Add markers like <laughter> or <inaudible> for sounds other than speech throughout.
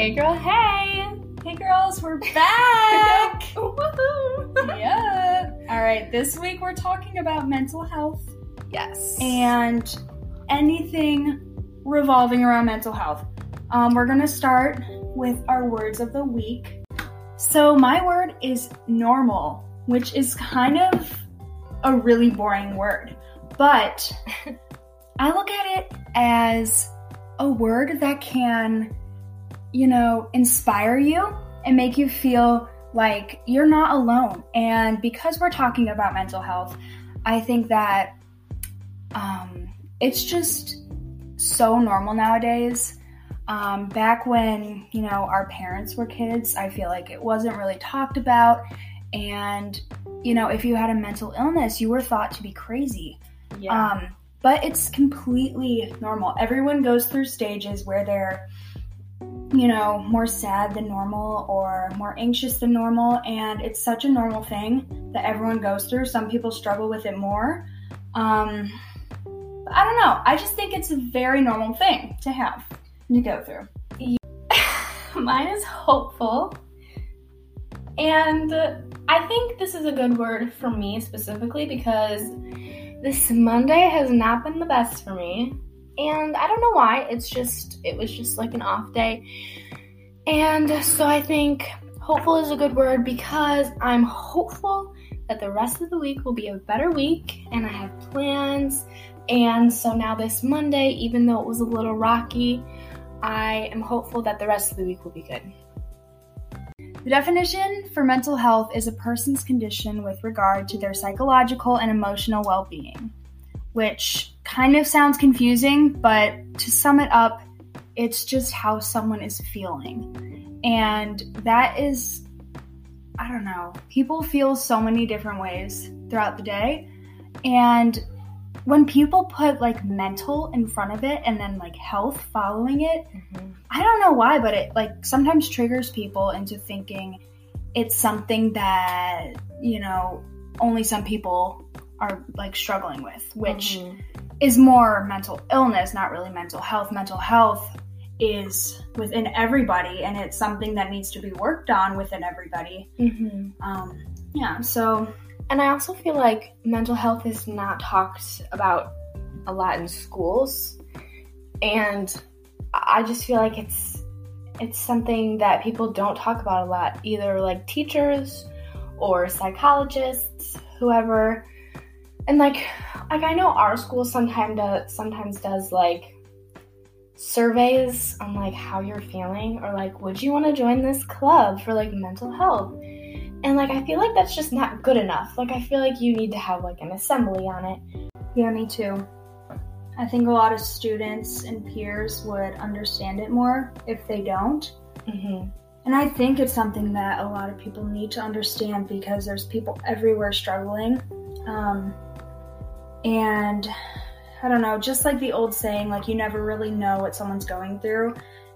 Hey girl, hey! Hey girls, we're back! <laughs> Woohoo! yeah. All right, this week we're talking about mental health Yes. and anything revolving around mental health. Um, we're gonna start with our words of the week. So my word is normal, which is kind of a really boring word, but <laughs> I look at it as a word that can, you know, inspire you and make you feel like you're not alone. And because we're talking about mental health, I think that um, it's just so normal nowadays. Um, back when, you know, our parents were kids, I feel like it wasn't really talked about. And, you know, if you had a mental illness, you were thought to be crazy. yeah. Um, but it's completely normal. Everyone goes through stages where they're, you know, more sad than normal or more anxious than normal. And it's such a normal thing that everyone goes through. Some people struggle with it more. Um, I don't know. I just think it's a very normal thing to have to go through. <laughs> Mine is hopeful. And I think this is a good word for me specifically because this Monday has not been the best for me. And I don't know why. It's just, it was just like an off day. And so I think hopeful is a good word because I'm hopeful that the rest of the week will be a better week and I have plans. And so now this Monday, even though it was a little rocky, I am hopeful that the rest of the week will be good. The definition for mental health is a person's condition with regard to their psychological and emotional well being, which kind of sounds confusing, but to sum it up, it's just how someone is feeling. And that is, I don't know, people feel so many different ways throughout the day. And when people put like mental in front of it and then like health following it, mm-hmm. I don't know why, but it like sometimes triggers people into thinking it's something that, you know, only some people are like struggling with, which Mhm. is more mental illness, not really mental health. Mental health is within everybody and it's something that needs to be worked on within everybody. Mhm. Um, yeah, so And I also feel like mental health is not talked about a lot in schools. And I just feel like it's it's something that people don't talk about a lot, either like teachers or psychologists, whoever. And like like I know our school sometimes does sometimes does like surveys on like how you're feeling or like would you want to join this club for like mental health and like I feel like that's just not good enough. Like I feel like you need to have like an assembly on it. Yeah, me too. I think a lot of students and peers would understand it more if they don't. Mm-hmm. And I think it's something that a lot of people need to understand because there's people everywhere struggling. Um, and I don't know, just like the old saying, like you never really know what someone's going through.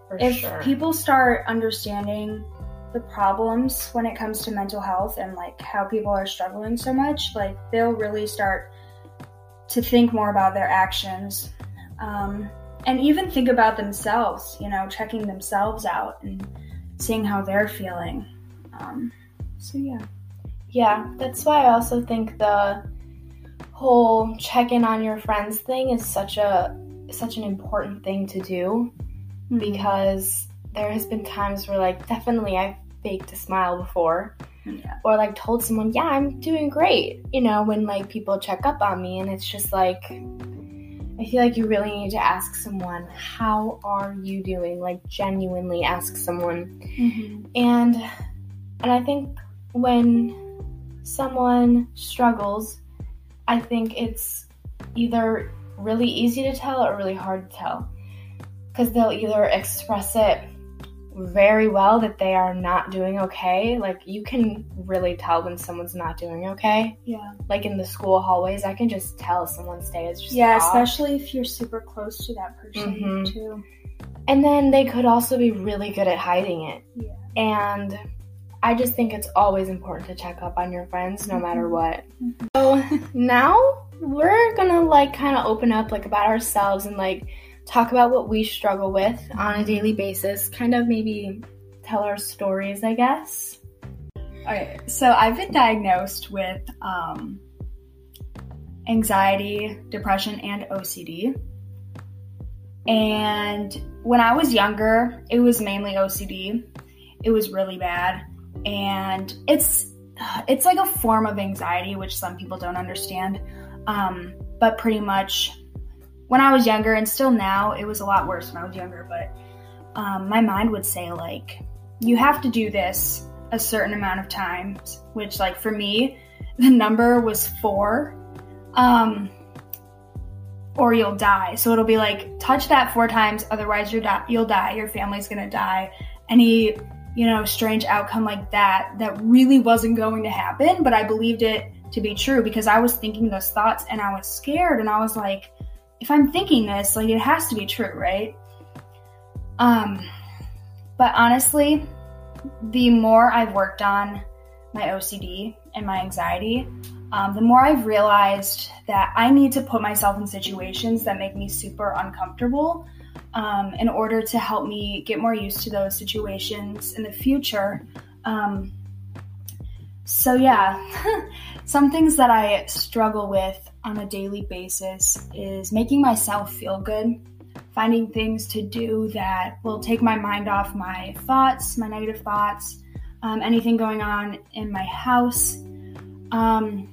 For if sure. people start understanding the problems when it comes to mental health and like how people are struggling so much, like they'll really start to think more about their actions um, and even think about themselves, you know, checking themselves out and seeing how they're feeling. Um, so, yeah. yeah, that's why I also think the whole check in on your friends thing is such a such an important thing to do Mm-hmm. because there has been times where like definitely I've faked a smile before Yeah. or like told someone, "Yeah, I'm doing great." You know, when like people check up on me and it's just like I feel like you really need to ask someone, "How are you doing?" Like genuinely ask someone. Mhm. And and I think when someone struggles, I think it's either really easy to tell or really hard to tell. Cuz they'll either express it very well that they are not doing okay. Like you can really tell when someone's not doing okay. Yeah. Like in the school hallways, I can just tell someone's day is just Yeah, off. especially if you're super close to that person Mhm. too. And then they could also be really good at hiding it. Yeah. And I just think it's always important to check up on your friends no matter Mhm. what. So now we're gonna like kind of open up like about ourselves and like talk about what we struggle with on a daily basis. Kind of maybe tell our stories, I guess. Okay, so I've been diagnosed with um, anxiety, depression, and OCD. And when I was younger, it was mainly OCD. It was really bad, and it's it's like a form of anxiety, which some people don't understand. Um, but pretty much, when I was younger, and still now, it was a lot worse when I was younger. But um, my mind would say like, "You have to do this." a certain amount of times, which like for me, <laughs> the number was four. Um or you'll die. So it'll be like touch that four times, otherwise you're di- you'll die. Your family's gonna die. Any you know strange outcome like that that really wasn't going to happen, but I believed it to be true because I was thinking those thoughts and I was scared and I was like, if I'm thinking this, like it has to be true, right? Um, but honestly, the more I've worked on my OCD and my anxiety, um, the more I've realized that I need to put myself in situations that make me super uncomfortable um, in order to help me get more used to those situations in the future. Um, so, yeah, <laughs> some things that I struggle with on a daily basis is making myself feel good finding things to do that will take my mind off my thoughts, my negative thoughts, um, anything going on in my house. Um,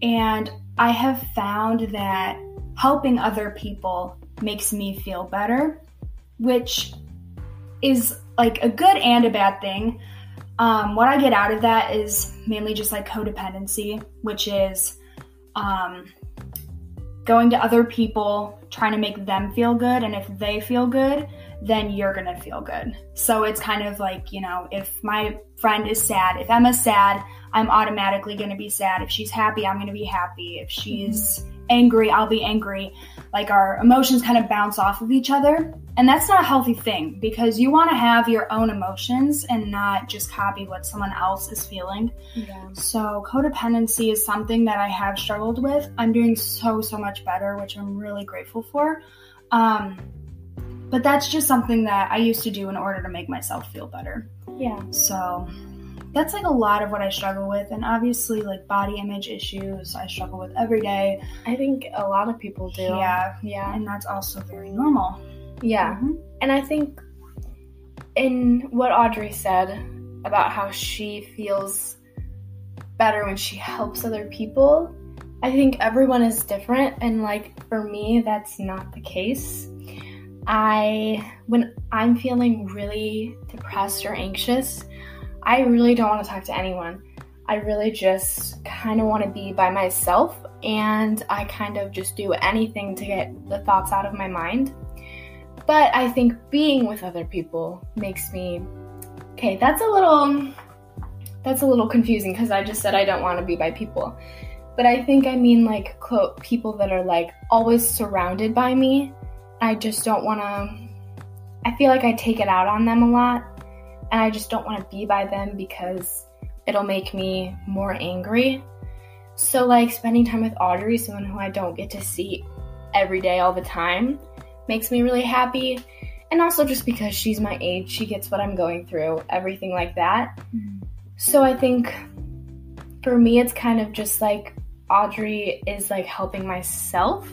and I have found that helping other people makes me feel better, which is like a good and a bad thing. Um, what I get out of that is mainly just like codependency, which is um, going to other people, trying to make them feel good. And if they feel good, then you're going to feel good. So it's kind of like, you know, if my friend is sad, if Emma's sad, I'm automatically going to be sad. If she's happy, I'm going to be happy. If she's angry, I'll be angry. Like our emotions kind of bounce off of each other. And that's not a healthy thing because you want to have your own emotions and not just copy what someone else is feeling. Yeah. So, codependency is something that I have struggled with. I'm doing so, so much better, which I'm really grateful for. Um, but that's just something that I used to do in order to make myself feel better. Yeah. So, that's like a lot of what I struggle with. And obviously, like body image issues, I struggle with every day. I think a lot of people do. Yeah. Yeah. And that's also very normal. Yeah. Mhm. And I think in what Audrey said about how she feels better when she helps other people, I think everyone is different. And like for me, that's not the case. I, when I'm feeling really depressed or anxious, I really don't want to talk to anyone. I really just kind of want to be by myself and I kind of just do anything to get the thoughts out of my mind. But I think being with other people makes me okay. That's a little that's a little confusing because I just said I don't want to be by people, but I think I mean like quote people that are like always surrounded by me. I just don't want to. I feel like I take it out on them a lot, and I just don't want to be by them because it'll make me more angry. So like spending time with Audrey, someone who I don't get to see every day all the time makes me really happy. And also just because she's my age, she gets what I'm going through, everything like that. So I think for me, it's kind of just like Audrey is like helping myself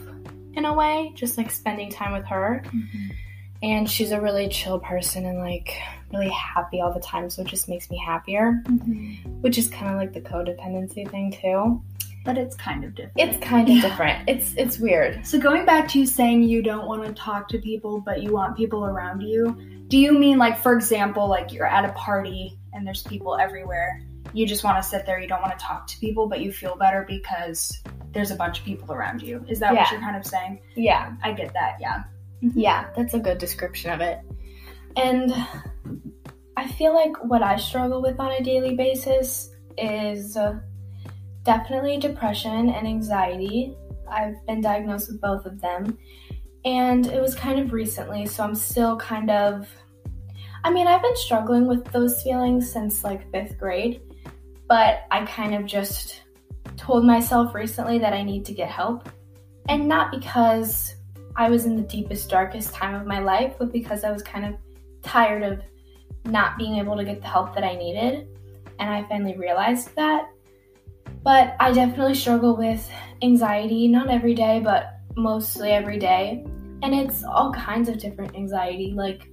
in a way, just like spending time with her. Mm-hmm. And she's a really chill person and like really happy all the time, so it just makes me happier, Mm-hmm. which is kind of like the codependency thing too. But it's kind of different. It's kind of Yeah. different. It's it's weird. So going back to you saying you don't want to talk to people, but you want people around you, do you mean like, for example, like you're at a party and there's people everywhere? You just want to sit there, you don't want to talk to people, but you feel better because there's a bunch of people around you. Is that what you're kind of saying? Yeah. I get that, yeah. Yeah, that's a good description of it. And I feel like what I struggle with on a daily basis is uh, definitely depression and anxiety. I've been diagnosed with both of them. And it was kind of recently, so I'm still kind of. I mean, I've been struggling with those feelings since like fifth grade, but I kind of just told myself recently that I need to get help. And not because I was in the deepest, darkest time of my life, but because I was kind of tired of not being able to get the help that I needed. And I finally realized that. But I definitely struggle with anxiety, not every day, but mostly every day. And it's all kinds of different anxiety, like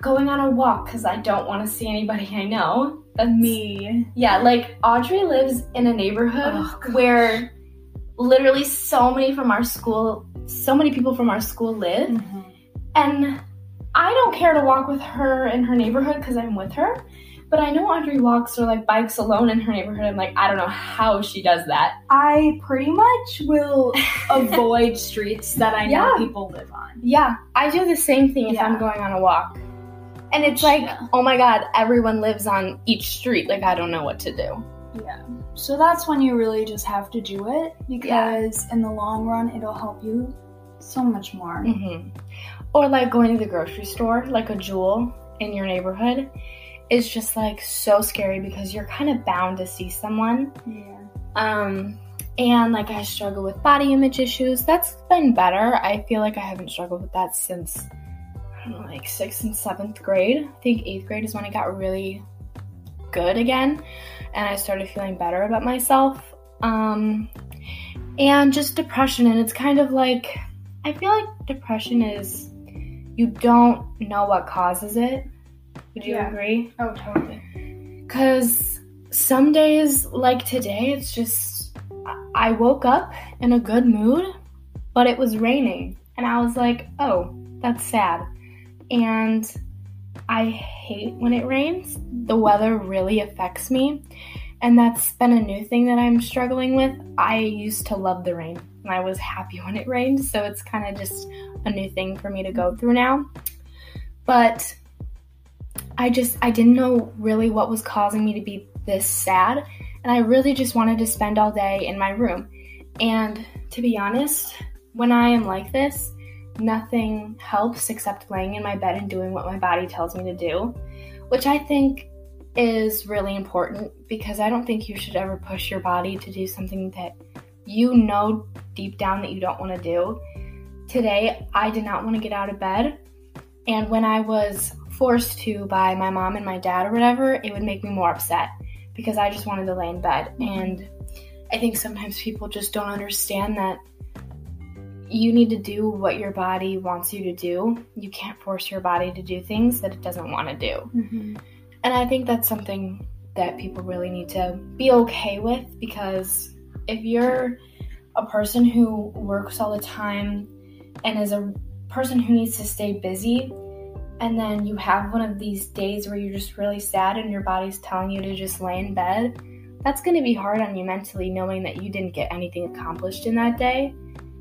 going on a walk because I don't want to see anybody I know. That's Me. yeah, like Audrey lives in a neighborhood Oh, where literally so many from our school, so many people from our school live. Mm-hmm. And I don't care to walk with her in her neighborhood because I'm with her. But I know Audrey walks or like bikes alone in her neighborhood. I'm like, I don't know how she does that. I pretty much will <laughs> avoid streets that I know Yeah. people live on. Yeah, I do the same thing if Yeah. I'm going on a walk. And it's like, Yeah. oh my god, everyone lives on each street. Like, I don't know what to do. Yeah. So that's when you really just have to do it because in the long run, it'll help you so much more. hmm Or like going to the grocery store, like a Jewel in your neighborhood, is just like so scary because you're kind of bound to see someone. Yeah. Um, and like I struggle with body image issues. That's been better. I feel like I haven't struggled with that since know, like sixth and seventh grade. I think eighth grade is when I got really good again, and I started feeling better about myself. Um, and just depression, and it's kind of like I feel like depression is you don't know what causes it. Would you Yeah. agree? Oh, totally. Because some days, like today, it's just I woke up in a good mood, but it was raining. And I was like, oh, that's sad. And I hate when it rains. The weather really affects me. And that's been a new thing that I'm struggling with. I used to love the rain and I was happy <laughs> when it rained. So it's kind of just a new thing for me to go through now. But I just I didn't know really what was causing me to be this sad and I really just wanted to spend all day in my room. And to be honest, when I am like this, nothing helps except laying in my bed and doing what my body tells me to do, which I think is really important because I don't think you should ever push your body to do something that you know deep down that you don't want to do. Today, I did not want to get out of bed, and when I was forced to by my mom and my dad or whatever, it would make me more upset because I just wanted to lay in bed. And I think sometimes people just don't understand that you need to do what your body wants you to do. You can't force your body to do things that it doesn't want to do. Mm-hmm. And I think that's something that people really need to be okay with because if you're a person who works all the time and is a person who needs to stay busy, and then you have one of these days where you're just really sad and your body's telling you to just lay in bed, that's going to be hard on you mentally knowing that you didn't get anything accomplished in that day.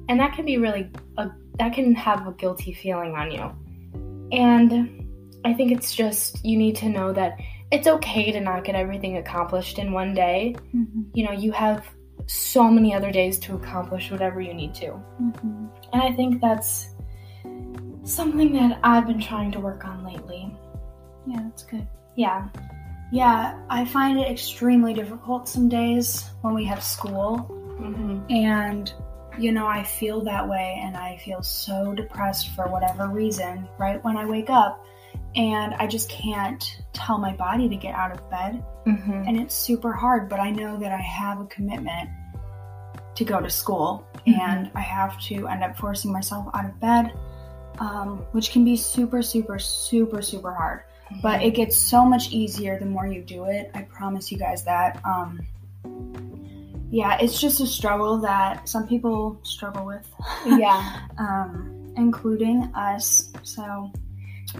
And that can be really, a, that can have a guilty feeling on you. And I think it's just, you need to know that it's okay to not get everything accomplished in one day. Mm-hmm. You know, you have so many other days to accomplish whatever you need to. Mm-hmm. And I think that's something that I've been trying to work on lately. Yeah, that's good. Yeah. Yeah, I find it extremely difficult some days when we have school. hmm And, you know, I feel that way and I feel so depressed for whatever reason right when I wake up. And I just can't tell my body to get out of bed. hmm And it's super hard, but I know that I have a commitment to go to school, Mhm. and I have to end up forcing myself out of bed, um, which can be super, super, super, super hard. But Mm-hmm. it gets so much easier the more you do it. I promise you guys that. Um, yeah, it's just a struggle that some people struggle with, <laughs> yeah, um, including us. So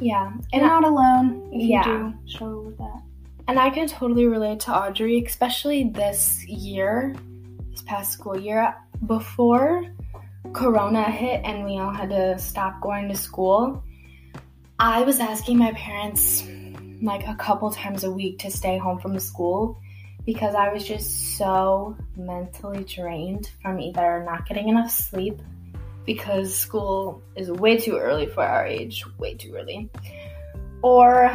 yeah, and not alone if Yeah. you do struggle with that. and I can totally relate to Audrey, especially this year, this past school year. Before Corona hit and we all had to stop going to school, I was asking my parents like a couple times a week to stay home from school because I was just so mentally drained from either not getting enough sleep because school is way too early for our age, way too early, or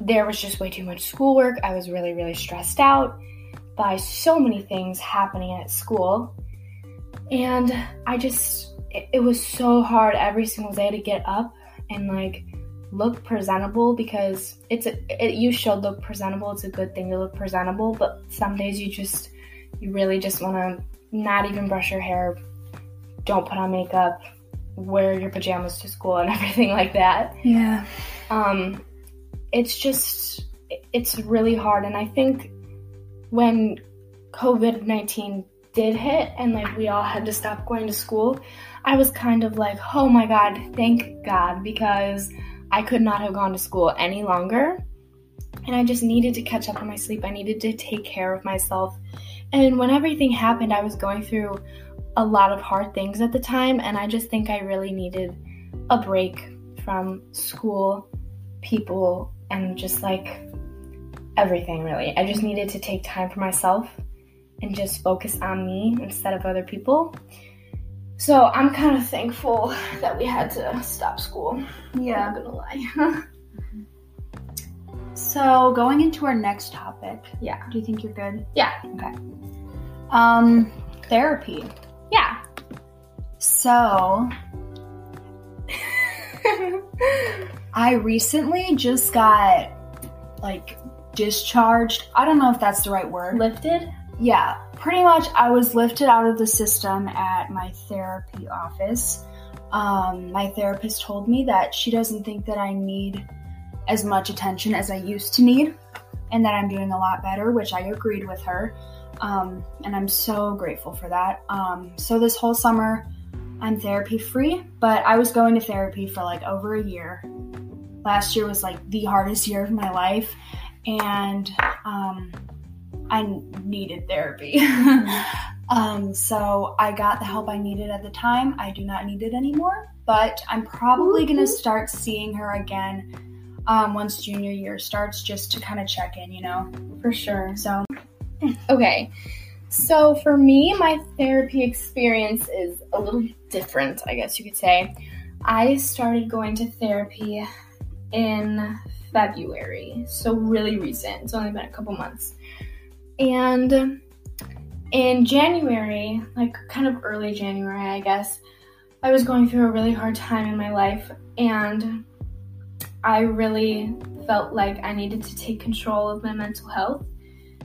there was just way too much schoolwork. I was really, really stressed out by so many things happening at school. And I just, it, it was so hard every single day to get up and like look presentable because it's a, it, you should look presentable. It's a good thing to look presentable, but some days you just, you really just want to not even brush your hair, don't put on makeup, wear your pajamas to school and <laughs> everything like that Yeah. um, it's just it's really hard and i think when covid-19 did hit and like we all had to stop going to school i was kind of like oh my god thank god because i could not have gone to school any longer and i just needed to catch up on my sleep i needed to take care of myself and when everything happened i was going through a lot of hard things at the time and i just think i really needed a break from school people and just like everything really. I just needed to take time for myself and just focus on me instead of other people. So I'm kind of thankful that we had to stop school. Yeah. I'm not gonna lie. <laughs> So going into our next topic, yeah. do you think you're good? Yeah. Okay. Um, therapy. Yeah. So I recently just got like discharged. I don't know if that's the right word. Lifted? Yeah, pretty much I was lifted out of the system at my therapy office. Um, my therapist told me that she doesn't think that I need as much attention as I used to need and that I'm doing a lot better, which I agreed with her. Um, and I'm so grateful for that. Um, so this whole summer, I'm therapy free, but I was going to therapy for like over a year. Last year was like the hardest year of my life, and um, I needed therapy. <laughs> um, so I got the help I needed at the time. I do not need it anymore, but I'm probably going to start seeing her again um, once junior year starts just to kind of check in, you know? For sure. So, Okay. So for me, my therapy experience is a little different, I guess you could say. I started going to therapy in February, so really recent. It's only been a couple months. And in January, like kind of early January, I guess, I was going through a really hard time in my life and I really felt like I needed to take control of my mental health.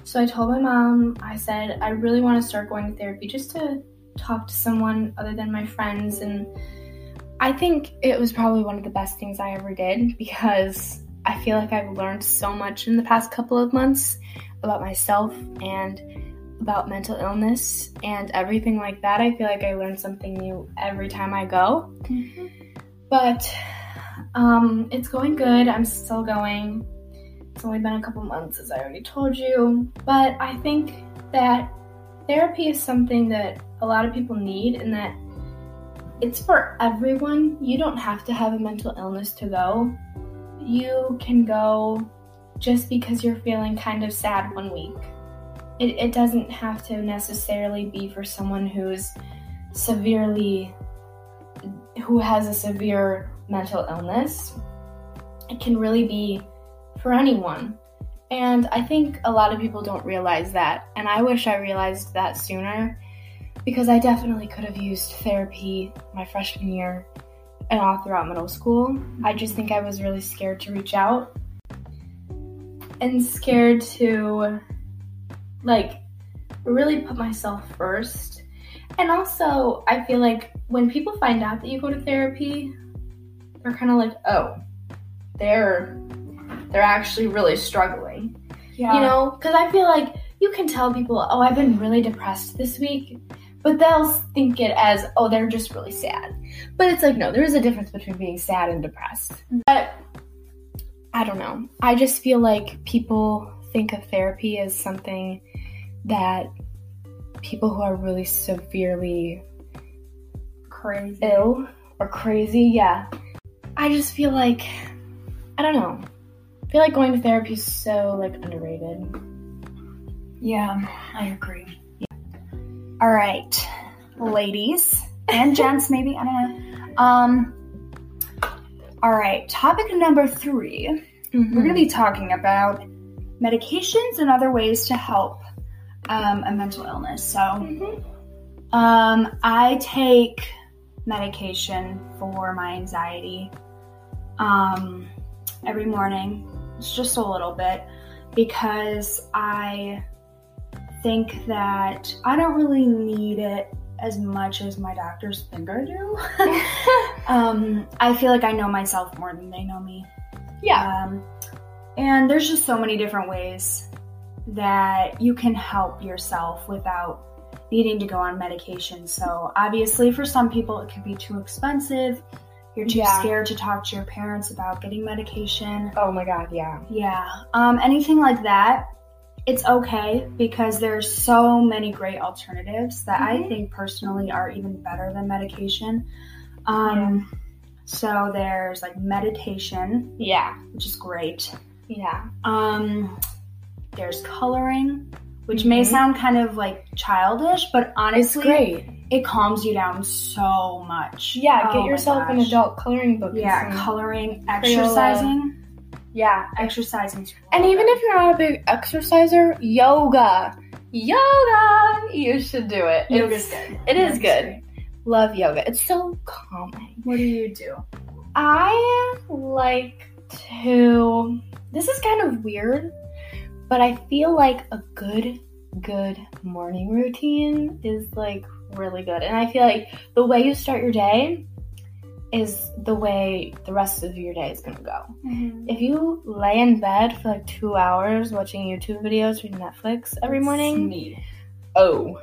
So I told my mom, I said, I really want to start going to therapy just to talk to someone other than my friends. And I think it was probably one of the best things I ever did because I feel like I've learned so much in the past couple of months about myself and about mental illness and everything like that. I feel like I learn something new every time I go. But um, it's going good. I'm still going. It's only been a couple months, as I already told you. But I think that therapy is something that a lot of people need and that it's for everyone. You don't have to have a mental illness to go. You can go just because you're feeling kind of sad one week. It, it doesn't have to necessarily be for someone who's severely, who has a severe mental illness. It can really be for anyone. And I think a lot of people don't realize that. And I wish I realized that sooner because I definitely could have used therapy my freshman year and all throughout middle school. I just think I was really scared to reach out and scared to like really put myself first And also, I feel like when people find out that you go to therapy, they're kind of like, oh, they're they're actually really struggling. Yeah. You know, because I feel like you can tell people, oh, I've been really depressed this week, but they'll think it as, oh, they're just really sad. But it's like, no, there is a difference between being sad and depressed. Mm-hmm. But I don't know. I just feel like people think of therapy as something that people who are really severely crazy. ill or crazy, yeah. I just feel like I don't know. I feel like going to therapy is so like underrated. Yeah, I agree. Yeah. All right, ladies and gents, maybe I don't know. Um. All right, topic number 3 we We're going to be talking about medications and other ways to help um, a mental illness. So, um, I take medication for my anxiety um, every morning. It's just a little bit because I think that I don't really need it as much as my doctors think I do. <laughs> um, I feel like I know myself more than they know me. yeah. Um, and there's just so many different ways that you can help yourself without needing to go on medication. So, obviously, for some people, it can be too expensive. You're too Yeah. scared to talk to your parents about getting medication. Oh my god, yeah. Yeah, um, anything like that, it's okay because there's so many great alternatives that I Mhm. think personally are even better than medication. Um, So there's like meditation, Yeah. which is great. Yeah. Um, there's coloring, which may Mhm. sound kind of like childish, but honestly, it calms you down so much. Yeah, Oh get yourself an adult coloring book. Yeah, coloring, exercising, yeah. exercising. And even if you're not a big exerciser, yoga. Yoga! You should do it. Yoga's It's- good. It is good. great. Love yoga. It's so calming. What do you do? I like to. This is kind of weird, but I feel like a good, good morning routine is like really good. And I feel like the way you start your day is the way the rest of your day is gonna go. Mm-hmm. If you lay in bed for like two hours watching YouTube videos or Netflix every morning, me. oh,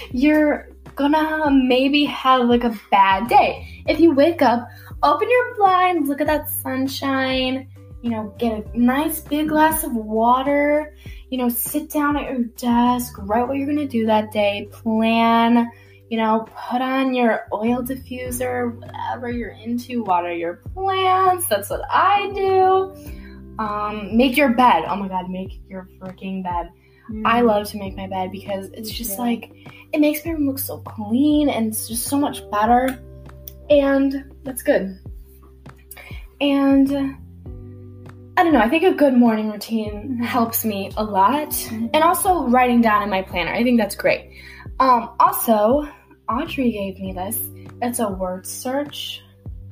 <laughs> you're gonna maybe have like a bad day. If you wake up, open your blinds, look at that sunshine, you know, get a nice big glass of water, you know, sit down at your desk, write what you're gonna do that day, plan, you know, put on your oil diffuser, whatever you're into, water your plants. That's what I do. Um, make your bed. Oh my god, make your freaking bed. I love to make my bed because it's just Yeah. like it makes my room look so clean and it's just so much better. And that's good. And uh, I don't know, I think a good morning routine helps me a lot. Mhm. And also writing down in my planner. I think that's great. Um, also, Audrey gave me this. It's a word search,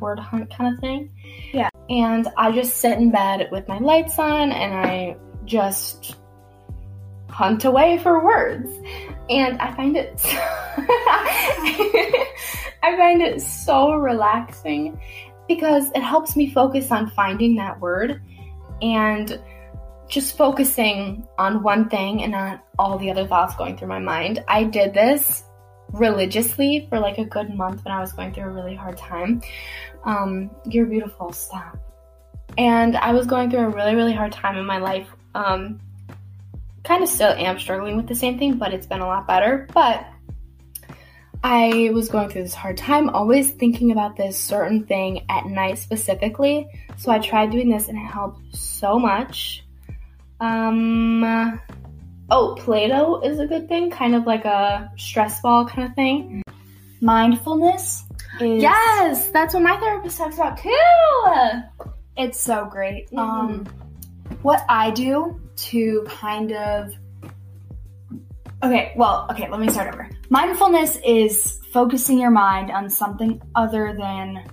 word hunt kind of thing. Yeah. And I just sit in bed with my lights on and I just hunt away for words. And I find it <laughs> I find it so relaxing because it helps me focus on finding that word and just focusing on one thing and not all the other thoughts going through my mind. I did this religiously for like a good month when I was going through a really hard time. Um, you're beautiful, stop. And I was going through a really, really hard time in my life. Um, kind of still am struggling with the same thing, but it's been a lot better. But I was going through this hard time, always thinking about this certain thing at night specifically. So I tried doing this and it helped so much. Um, oh, Play Doh is a good thing, kind of like a stress ball kind of thing. Mindfulness is Yes, that's what my therapist talks about too. it's so great. Mhm. Um, what I do to kind of okay, well, okay, let me start over. Mindfulness is focusing your mind on something other than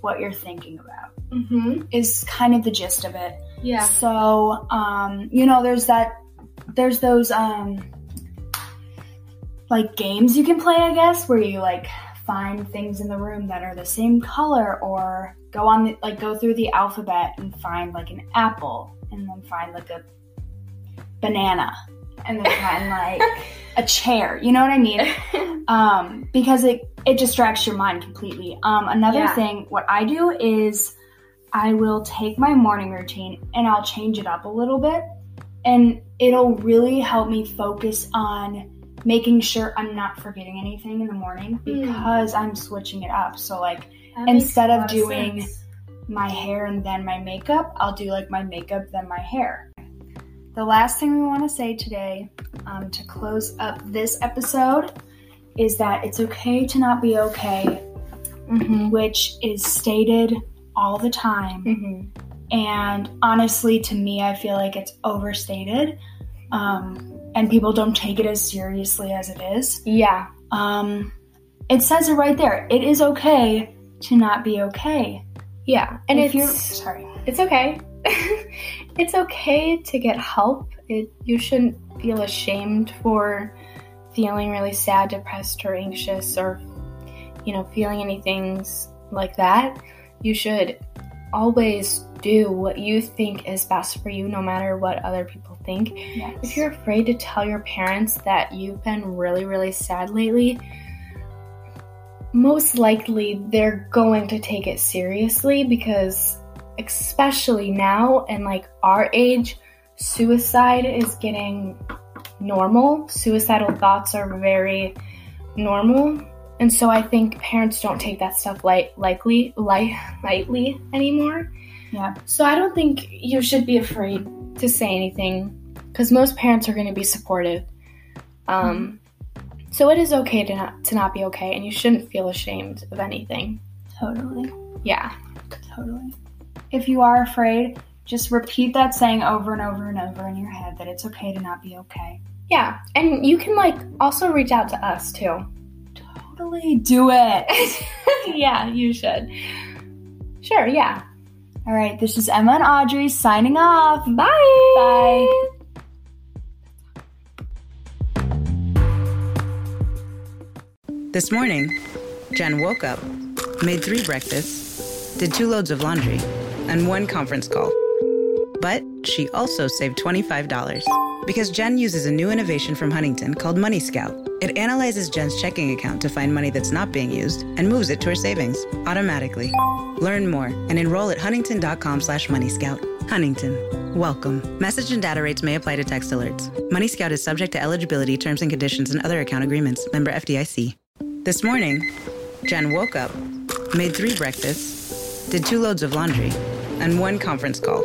what you're thinking about. Mm-hmm. Is kind of the gist of it. Yeah. So, um, you know, there's that, there's those, um, like games you can play, I guess, where you like find things in the room that are the same color or go on the, like go through the alphabet and find like an apple and then find like a banana and then find <laughs> like a chair. You know what I mean? <laughs> Um, because it it distracts your mind completely. Um, another Yeah. thing, what I do is I will take my morning routine and I'll change it up a little bit, and it'll really help me focus on making sure I'm not forgetting anything in the morning Hmm. because I'm switching it up. So like That Instead of doing- sense. my hair and then my makeup, I'll do like my makeup then my hair. The last thing we want to say today um, to close up this episode is that it's okay to not be okay, Mhm. which is stated all the time. Mhm. And honestly, to me, I feel like it's overstated. Um, and people don't take it as seriously as it is. Yeah. Um, it says it right there. It is okay to not be okay. Yeah. And if you're it's sorry. it's okay. <laughs> it's okay to get help. It you shouldn't feel ashamed for feeling really sad, depressed, or anxious, or you know, feeling anything like that. You should always do what you think is best for you, no matter what other people think. Yes. If you're afraid to tell your parents that you've been really, really sad lately, most likely they're going to take it seriously because, especially now and like our age, suicide is getting normal. Suicidal thoughts are very normal. And so I think parents don't take that stuff light, likely, light, <laughs> lightly anymore. Yeah. So I don't think you should be afraid to say anything because most parents are going to be supportive. Um, so it is okay to not to not be okay, and you shouldn't feel ashamed of anything. Totally. Yeah, Totally. If you are afraid, just repeat that saying over and over and over in your head that it's okay to not be okay. yeah, and you can like also reach out to us too. Totally do it. <laughs> yeah, you should. Sure. Yeah. All right, this is Emma and Audrey signing off. Bye. Bye. This morning, Jen woke up, made three breakfasts, did two loads of laundry, and one conference call. But she also saved $25 because Jen uses a new innovation from Huntington called Money Scout. It analyzes Jen's checking account to find money that's not being used and moves it to her savings automatically. Learn more and enroll at huntington.com slash moneyscout. Huntington. Welcome. Message and data rates may apply to text alerts. Money Scout is subject to eligibility, terms and conditions, and other account agreements. Member FDIC. This morning, Jen woke up, made three breakfasts, did two loads of laundry, and one conference call.